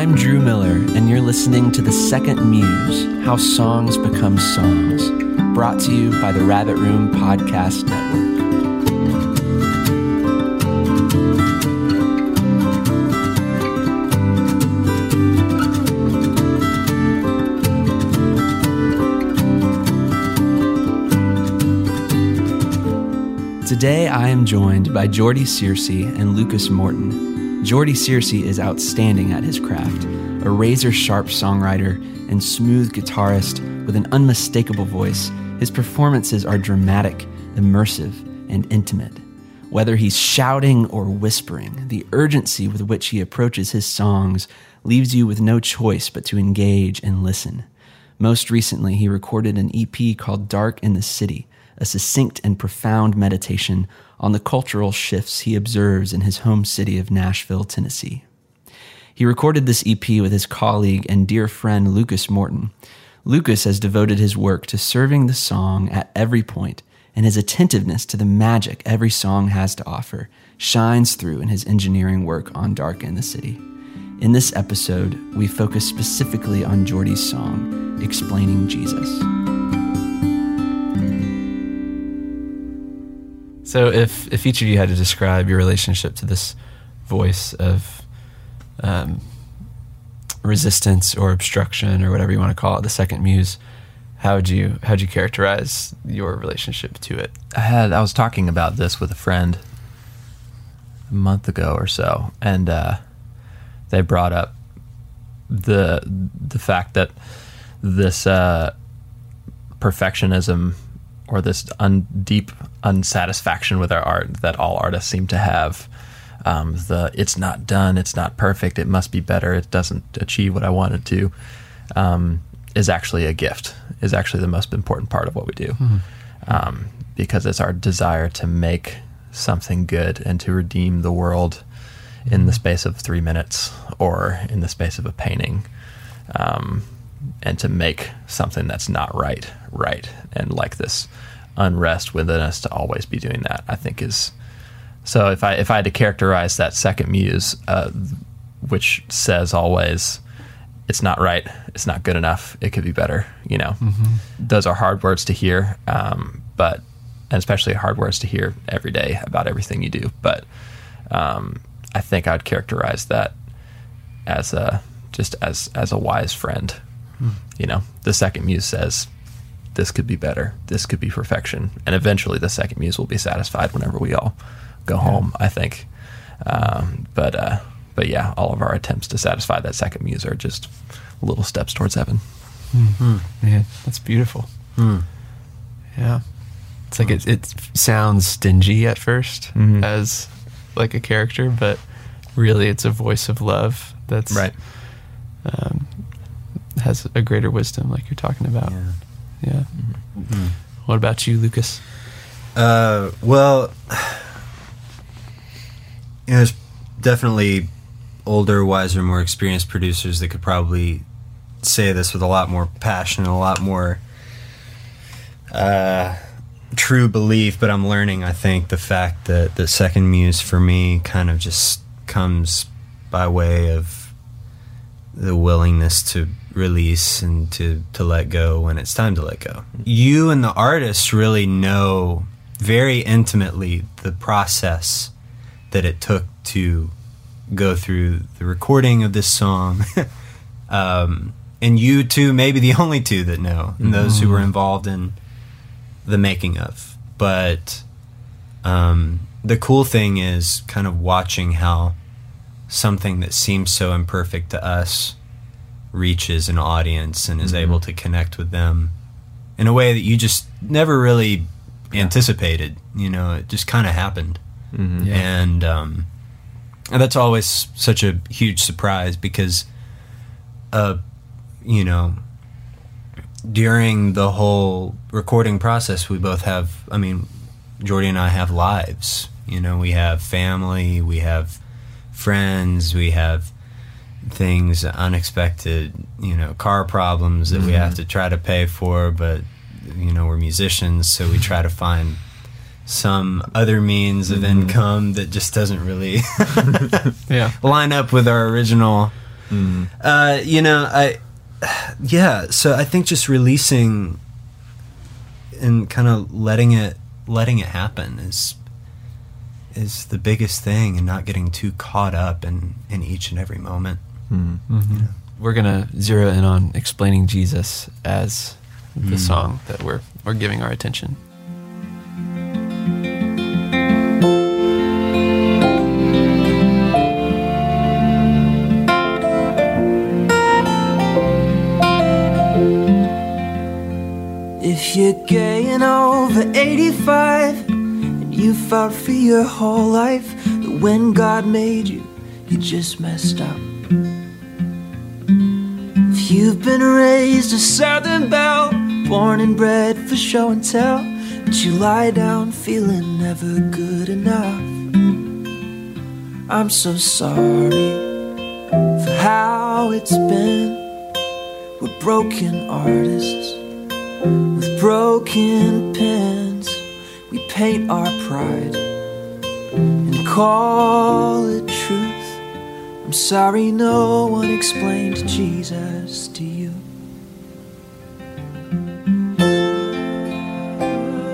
I'm Drew Miller, and you're listening to The Second Muse How Songs Become Songs, brought to you by the Rabbit Room Podcast Network. Today I am joined by Jordy Searcy and Lucas Morton. Jordy Searcy is outstanding at his craft, a razor sharp songwriter and smooth guitarist with an unmistakable voice. His performances are dramatic, immersive, and intimate. Whether he's shouting or whispering, the urgency with which he approaches his songs leaves you with no choice but to engage and listen. Most recently, he recorded an EP called Dark in the City, a succinct and profound meditation on the cultural shifts he observes in his home city of Nashville, Tennessee. He recorded this EP with his colleague and dear friend Lucas Morton. Lucas has devoted his work to serving the song at every point, and his attentiveness to the magic every song has to offer shines through in his engineering work on Dark in the City. In this episode, we focus specifically on Jordy's song, Explaining Jesus. So, if if each of you had to describe your relationship to this voice of um, resistance or obstruction or whatever you want to call it, the second muse, how would you how would you characterize your relationship to it? I had I was talking about this with a friend a month ago or so, and uh, they brought up the the fact that this uh, perfectionism or this un- deep unsatisfaction with our art that all artists seem to have. Um, the it's not done, it's not perfect, it must be better, it doesn't achieve what I wanted to, um, is actually a gift. Is actually the most important part of what we do, mm-hmm. um, because it's our desire to make something good and to redeem the world in the space of three minutes or in the space of a painting, um, and to make something that's not right right, and like this unrest within us to always be doing that. I think is so. If I if I had to characterize that second muse, uh, which says always, it's not right, it's not good enough, it could be better. You know, mm-hmm. those are hard words to hear, um, but and especially hard words to hear every day about everything you do. But um, I think I'd characterize that as a just as as a wise friend. Mm. You know, the second muse says this could be better. This could be perfection. And eventually the second muse will be satisfied whenever we all go yeah. home, I think. Um, but, uh, but yeah, all of our attempts to satisfy that second muse are just little steps towards heaven. Mm-hmm. Man, that's beautiful. Mm. Yeah. It's like it, it sounds stingy at 1st mm-hmm. as like a character, but really it's a voice of love that's right. Um, has a greater wisdom, like you're talking about. Yeah. Yeah. Mm-hmm. What about you, Lucas? Uh, well, you know, there's definitely older, wiser, more experienced producers that could probably say this with a lot more passion and a lot more uh, true belief. But I'm learning, I think, the fact that the second muse for me kind of just comes by way of the willingness to release and to to let go when it's time to let go. You and the artist really know very intimately the process that it took to go through the recording of this song. um, and you two, maybe the only two that know, and those who were mm-hmm. involved in the making of. But um, the cool thing is kind of watching how something that seems so imperfect to us reaches an audience and is mm-hmm. able to connect with them in a way that you just never really yeah. anticipated. You know, it just kind of happened, mm-hmm. yeah. and um, and that's always such a huge surprise because, uh, you know, during the whole recording process, we both have. I mean, Jordy and I have lives. You know, we have family, we have friends, we have things unexpected you know car problems that mm-hmm. we have to try to pay for but you know we're musicians so we try to find some other means of mm-hmm. income that just doesn't really yeah line up with our original Uh, you know, I yeah. So I think just releasing and kind of letting it letting it happen is is the biggest thing, and not getting too caught up in in each and every moment. We're gonna zero in on explaining Jesus as the Mm. song that we're we're giving our attention. If you're gay and over 85 and you fought for your whole life, that when God made you, you just messed up. You've been raised a Southern belle, born and bred for show and tell, but you lie down feeling never good enough. I'm so sorry for how it's been. We're broken artists with broken pens. We paint our pride and call it truth. I'm sorry no one explained Jesus to you.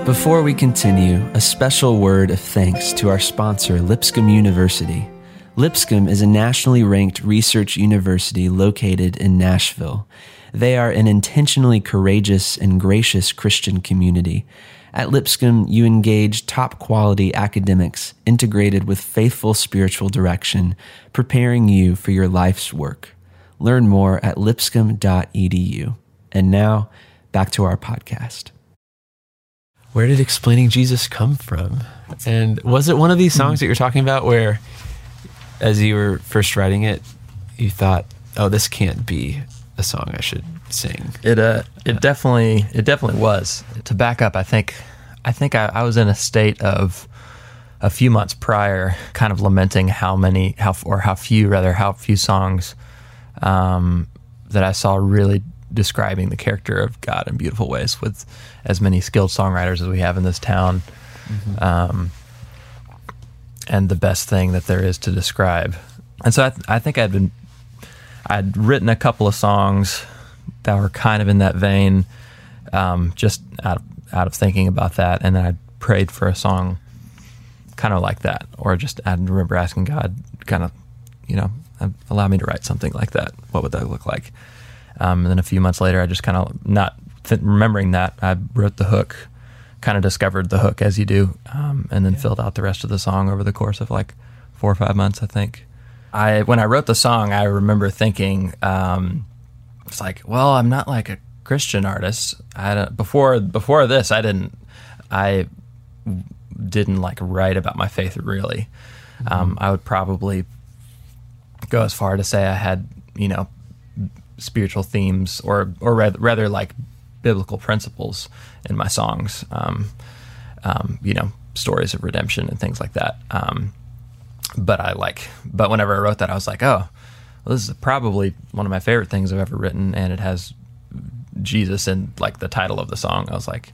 Before we continue, a special word of thanks to our sponsor, Lipscomb University. Lipscomb is a nationally ranked research university located in Nashville. They are an intentionally courageous and gracious Christian community. At Lipscomb, you engage top quality academics integrated with faithful spiritual direction, preparing you for your life's work. Learn more at lipscomb.edu. And now, back to our podcast. Where did explaining Jesus come from? And was it one of these songs that you're talking about where, as you were first writing it, you thought, "Oh, this can't be a song I should sing"? It uh, it definitely, it definitely was. To back up, I think, I think I, I was in a state of a few months prior, kind of lamenting how many, how or how few rather, how few songs um, that I saw really describing the character of God in beautiful ways, with as many skilled songwriters as we have in this town. Um, and the best thing that there is to describe. And so I, th- I think I'd been, I'd written a couple of songs that were kind of in that vein, um, just out of, out of thinking about that, and then I prayed for a song, kind of like that, or just I remember asking God, kind of, you know, allow me to write something like that. What would that look like? Um, and then a few months later, I just kind of not th- remembering that I wrote the hook, kind of discovered the hook as you do, um, and then filled out the rest of the song over the course of like four or five months, I think. I when I wrote the song, I remember thinking, um, it's like, well, I'm not like a Christian artist. I don't, before before this, I didn't, I didn't like write about my faith really. Um, I would probably go as far to say I had, you know, spiritual themes or or rather, rather like biblical principles in my songs. Um, um, you know, stories of redemption and things like that. Um, but I like, but whenever I wrote that, I was like, oh, well, this is probably one of my favorite things I've ever written, and it has Jesus in like the title of the song. I was like,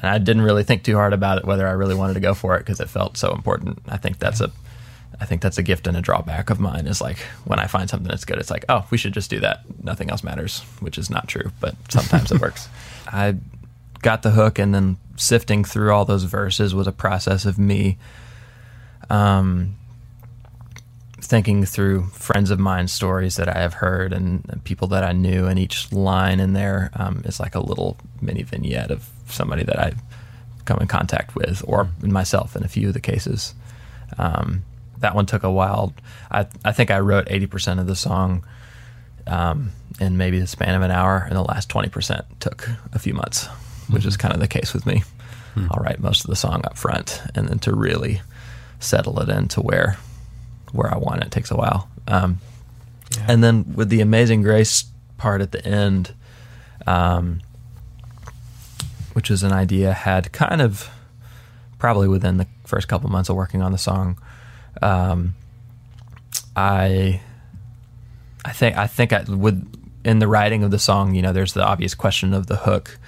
and I didn't really think too hard about it whether I really wanted to go for it because it felt so important. I think that's a, I think that's a gift and a drawback of mine is like when I find something that's good, it's like, oh, we should just do that. Nothing else matters, which is not true, but sometimes it works. I got the hook, and then sifting through all those verses was a process of me. Um, thinking through friends of mine stories that I have heard and, people that I knew, and each line in there um, is like a little mini vignette of somebody that I've come in contact with, or myself in a few of the cases. Um, that one took a while. I, I think I wrote 80% of the song um, in maybe the span of an hour, and the last 20% took a few months, which is kind of the case with me. I'll write most of the song up front, and then to really settle it into where where I want it takes a while. Um, And then with the Amazing Grace part at the end, um, which is an idea I had kind of probably within the first couple months of working on the song. Um, I I think I think I would in the writing of the song, you know, there's the obvious question of the hook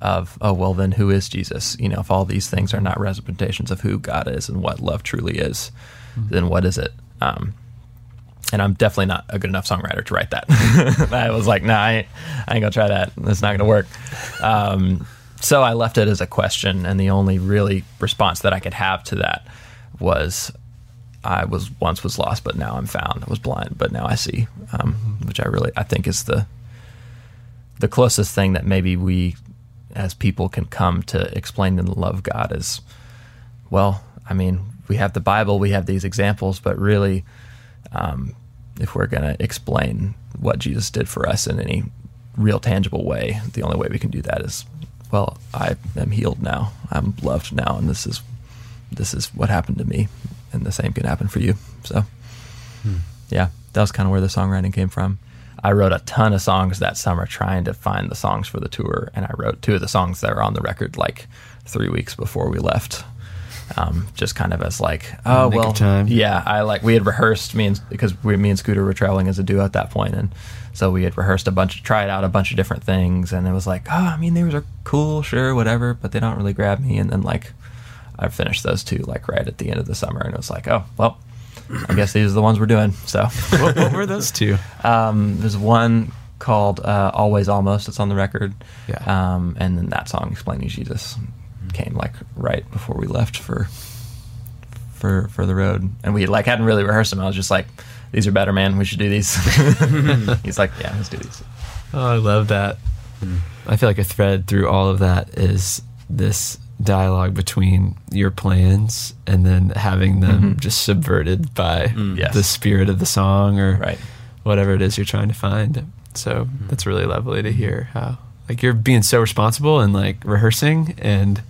of oh well then who is Jesus? You know, if all these things are not representations of who God is and what love truly is, then what is it? Um, and I'm definitely not a good enough songwriter to write that. I was like, nah, I ain't, I ain't gonna try that. That's not gonna work. Um, so I left it as a question, and the only really response that I could have to that was, I was once was lost, but now I'm found. I was blind, but now I see, um, which I really I think is the the closest thing that maybe we as people can come to explaining the love of God is, well, I mean, we have the Bible, we have these examples, but really, um, if we're going to explain what Jesus did for us in any real tangible way, the only way we can do that is, well, I am healed now, I'm loved now, and this is this is what happened to me, and the same can happen for you. So, yeah, that was kind of where the songwriting came from. I wrote a ton of songs that summer trying to find the songs for the tour, and I wrote two of the songs that are on the record like three weeks before we left. Um, just kind of as like, oh Nick well, time. yeah. I like we had rehearsed me and because we, me and Scooter were traveling as a duo at that point, and so we had rehearsed a bunch, tried out a bunch of different things, and it was like, oh, I mean, these are cool, sure, whatever, but they don't really grab me. And then like, I finished those two like right at the end of the summer, and it was like, oh well, I guess these are the ones we're doing. So. what, what were those two? Um, there's one called uh, "Always Almost." It's on the record. Yeah. Um, and then that song "Explaining Jesus" came like right before we left for for for the road, and we like hadn't really rehearsed them. I was just like, "These are better, man. We should do these." He's like, "Yeah, let's do these." Oh, I love that. Hmm. I feel like a thread through all of that is this dialogue between your plans and then having them Mhm. just subverted by hmm. Yes. the spirit of the song or Right. whatever it is you're trying to find. So hmm. that's really lovely to hear how like you're being so responsible and like rehearsing and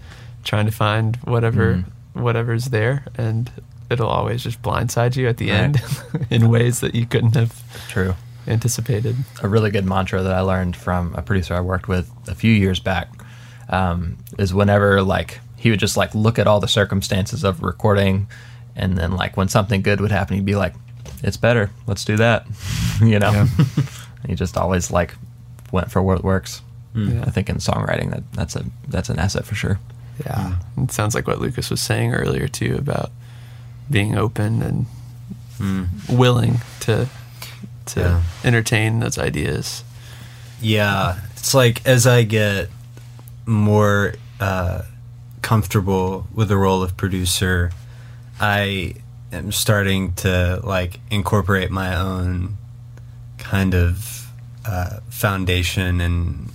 trying to find whatever Mhm. whatever's there and it'll always just blindside you at the Right. end in ways that you couldn't have True. anticipated. a really good mantra that I learned from a producer I worked with a few years back um, is whenever like he would just like look at all the circumstances of recording, and then like when something good would happen, he'd be like, "It's better. Let's do that," you know. Yeah. he just always like went for what works. Yeah. I think in songwriting that that's a that's an asset for sure. Yeah. It sounds like what Lucas was saying earlier too about being open and willing to to Yeah. entertain those ideas. Yeah, it's like as I get more uh, comfortable with the role of producer, I am starting to like incorporate my own kind of uh, foundation and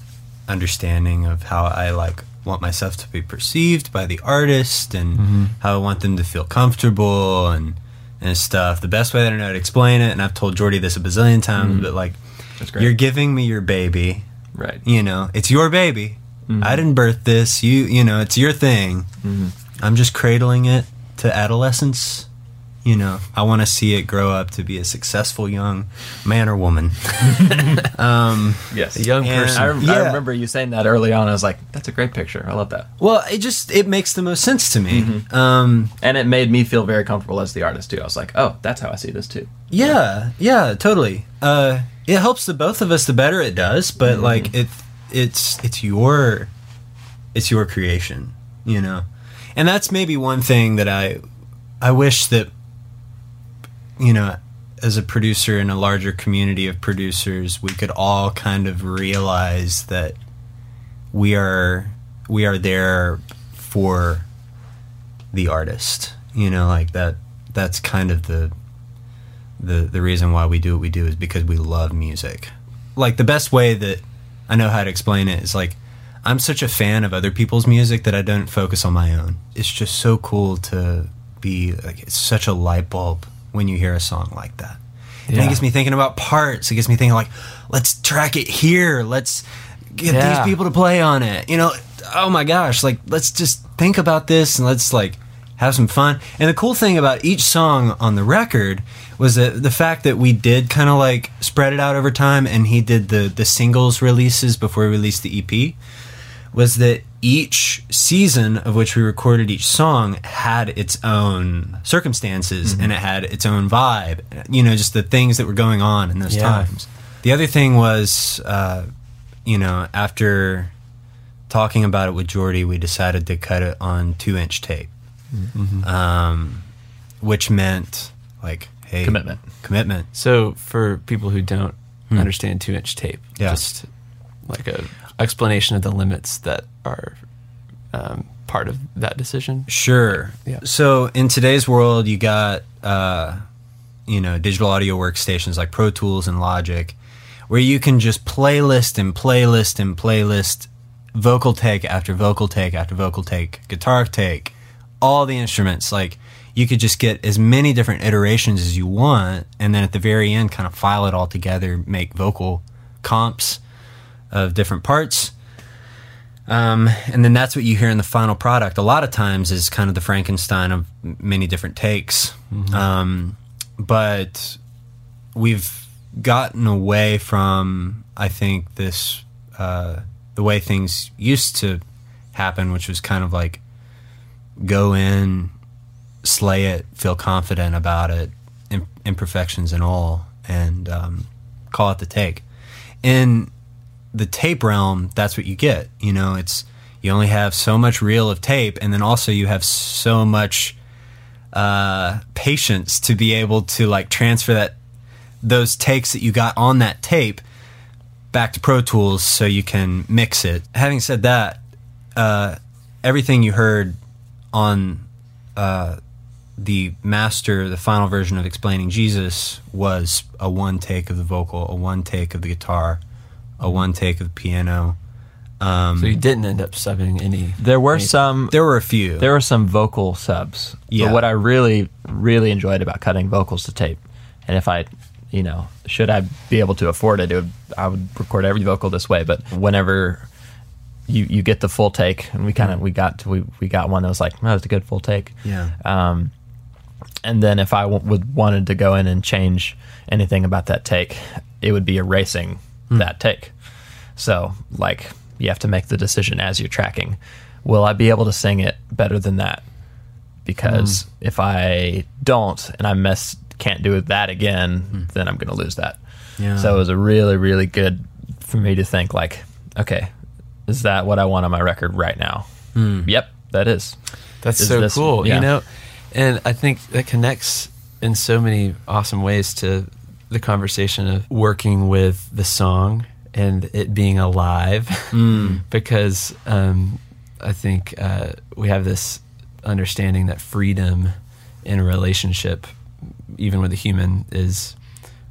understanding of how I like want myself to be perceived by the artist and Mhm. how I want them to feel comfortable and and stuff. The best way that I know to explain it, and I've told Jordy this a bazillion times, Mhm. but like you're giving me your baby. right. You know, it's your baby. Mhm. I didn't birth this. You, you know, it's your thing. Mhm. I'm just cradling it to adolescence. You know, I want to see it grow up to be a successful young man or woman. um, Yes. A young person. I, rem- I remember you saying that early on. I was like, "That's a great picture. I love that." well, it just it makes the most sense to me. Mhm. Um, And it made me feel very comfortable as the artist too. I was like, "Oh, that's how I see this too." yeah, yeah, totally. Uh, it helps the both of us the better it does, but Mhm. like it, it's it's your it's your creation, you know, and that's maybe one thing that I I wish that you know as a producer in a larger community of producers we could all kind of realize that we are we are there for the artist you know like that that's kind of the the the reason why we do what we do is because we love music. Like the best way that i know how to explain it is like i'm such a fan of other people's music that i don't focus on my own. It's just so cool to be like it's such a light bulb when you hear a song like that. And it gets me thinking about parts. It gets me thinking like let's track it here. Let's get Yeah. these people to play on it. You know oh my gosh like let's just think about this and let's like have some fun. And the cool thing about each song on the record was that the fact that we did kind of like spread it out over time and he did the the singles releases before he released the ep was that each season of which we recorded each song had its own circumstances and it had its own vibe. You know, just the things that were going on in those Yeah. times. The other thing was, uh, you know, after talking about it with Jordy, we decided to cut it on two inch tape, um, which meant like, hey, Commitment. commitment. So for people who don't understand two inch tape, Yeah. just like a explanation of the limits that are um, part of that decision. Sure. Yeah. So in today's world, you got uh, you know digital audio workstations like Pro Tools and Logic, where you can just playlist and playlist and playlist vocal take after vocal take after vocal take, guitar take, all the instruments. Like you could just get as many different iterations as you want, and then at the very end, kind of file it all together, make vocal comps of different parts. Um, and then that's what you hear in the final product. A lot of times is kind of the Frankenstein of many different takes. Um, but we've gotten away from, I think, this uh, the way things used to happen, which was kind of like go in, slay it, feel confident about it, im- imperfections and all, and um, call it the take. In the tape realm, that's what you get. You know, it's you only have so much reel of tape, and then also you have so much uh, patience to be able to like transfer that those takes that you got on that tape back to Pro Tools so you can mix it. Having said that, uh, everything you heard on uh, the master, the final version of Explaining Jesus, was a one take of the vocal, a one take of the guitar, a one take of the piano. Um, So you didn't end up subbing any. There were any- some there were a few. there were some vocal subs. Yeah. But what I really, really enjoyed about cutting vocals to tape, and if I, you know, should I be able to afford it, it would, I would record every vocal this way. But whenever you you get the full take, and we kind of we got to, we we got one that was like, that was a good full take. Yeah. Um, and then if I w- would wanted to go in and change anything about that take, it would be erasing Hmm. that take. So like you have to make the decision as you're tracking. Will I be able to sing it better than that? Because hmm. if I don't and I mess can't do it that again, hmm. then I'm going to lose that. Yeah. So it was a really really good for me to think like, okay, is that what I want on my record right now? Yep, that is. That's is so this- cool. yeah. You know, and I think that connects in so many awesome ways to the conversation of working with the song and it being alive. because um, I think uh, we have this understanding that freedom in a relationship, even with a human, is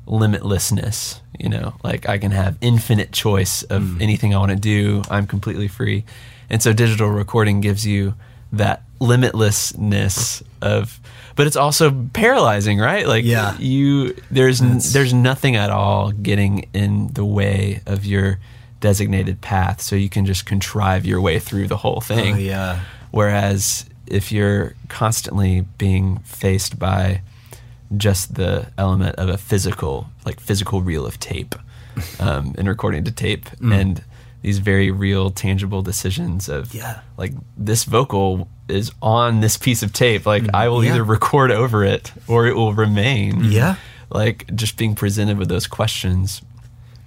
limitlessness. You know, like I can have infinite choice of anything I want to do. I'm completely free. And so digital recording gives you that limitlessness of but it's also paralyzing, right? Like Yeah. you there's That's- there's nothing at all getting in the way of your designated path so you can just contrive your way through the whole thing. Oh, yeah. Whereas if you're constantly being faced by just the element of a physical, like physical reel of tape, um, and recording to tape, Mm. and these very real, tangible decisions of, Yeah. like this vocal is on this piece of tape. Like I will Mm. Yeah. either record over it or it will remain. Yeah. Like just being presented with those questions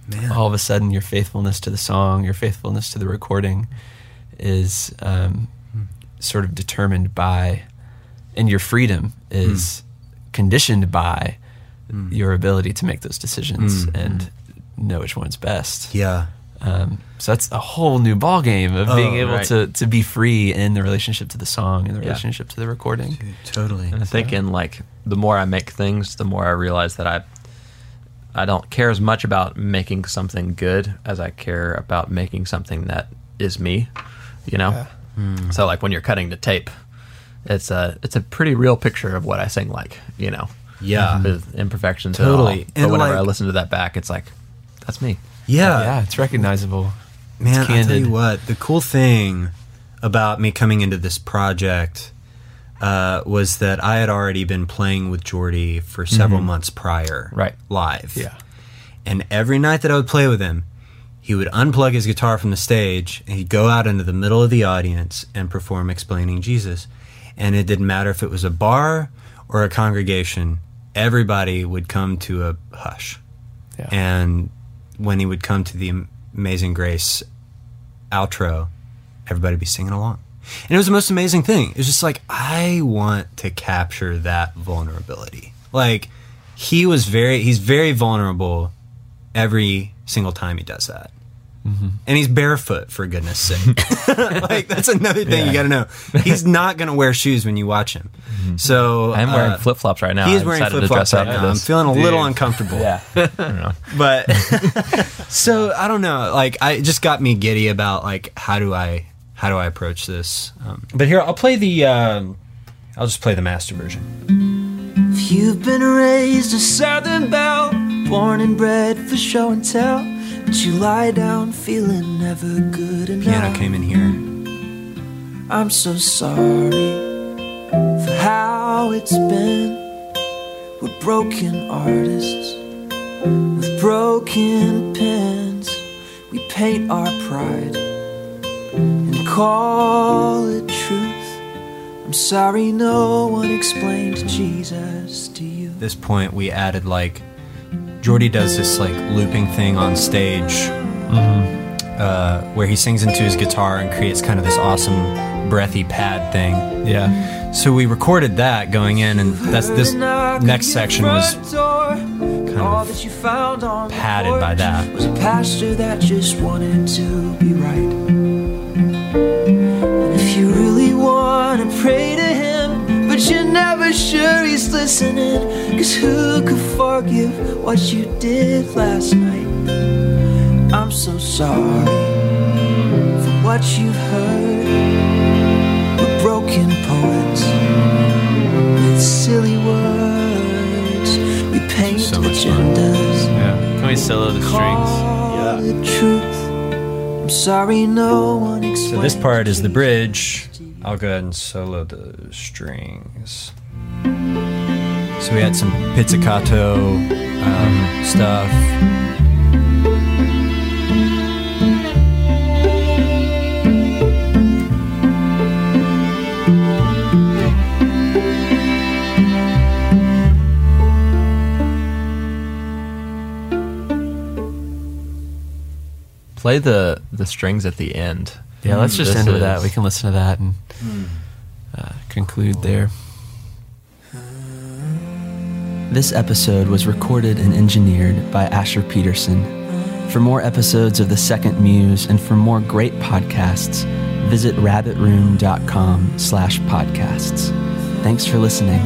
Man. all of a sudden your faithfulness to the song, your faithfulness to the recording is um, sort of determined by, and your freedom is conditioned by your ability to make those decisions and know which one's best. Yeah. Um, so that's a whole new ball game of being Oh, able right. to, to be free in the relationship to the song and the Yeah. relationship to the recording. Totally. And I think in like the more I make things, the more I realize that I I don't care as much about making something good as I care about making something that is me. You know? Hmm. So like when you're cutting the tape, it's a it's a pretty real picture of what I sing like, you know. Yeah. With imperfections Totally. and all. But And, whenever like- I listen to that back, it's like that's me. Yeah. yeah, it's recognizable. Man, it's I tell you what, the cool thing about me coming into this project uh, was that I had already been playing with Jordy for several months prior, Right. live. Yeah. And every night that I would play with him, he would unplug his guitar from the stage and he'd go out into the middle of the audience and perform Explaining Jesus. And it didn't matter if it was a bar or a congregation, everybody would come to a hush. Yeah. And when he would come to the Amazing Grace outro, everybody be singing along. And it was the most amazing thing. It was just like, I want to capture that vulnerability. Like, he was very he's very vulnerable every single time he does that. Mm-hmm. And he's barefoot for goodness sake. like that's another thing you got to know. He's not going to wear shoes when you watch him. So I'm wearing uh, flip flops right now. He's I wearing flip flops dress right up now. I'm feeling a little uncomfortable. Yeah, I don't know. But so I don't know. Like I it just got me giddy about like how do I how do I approach this? Um, but here I'll play the um, I'll just play the master version. If you've been raised a Southern belle, born and bred for show and tell, but you lie down feeling never good enough. Piano came in here. I'm so sorry for how it's been. We're broken artists with broken pens. We paint our pride and call it truth. I'm sorry no one explained Jesus to you. At this point we added like Jordy does this like looping thing on stage uh, where he sings into his guitar and creates kind of this awesome breathy pad thing. Yeah, So we recorded that going in, and that's this next section was kind of that you found on padded by that. Was a pastor that just wanted to be right. And if you really want to pray to him, but you're never sure he's listening, cause who could forgive what you did last night? I'm so sorry for what you've heard. We're broken poets with silly words. We paint So much agendas. yeah. Can we solo the strings? Yeah. it truth. I'm sorry no one So explained. this part is the bridge. I'll go ahead and solo the strings. So we had some pizzicato um, stuff. Play the the strings at the end. Yeah, let's just This end with is- that. We can listen to that and uh, conclude there. This episode was recorded and engineered by Asher Peterson. For more episodes of The Second Muse and for more great podcasts, visit rabbitroom.com slash podcasts. Thanks for listening.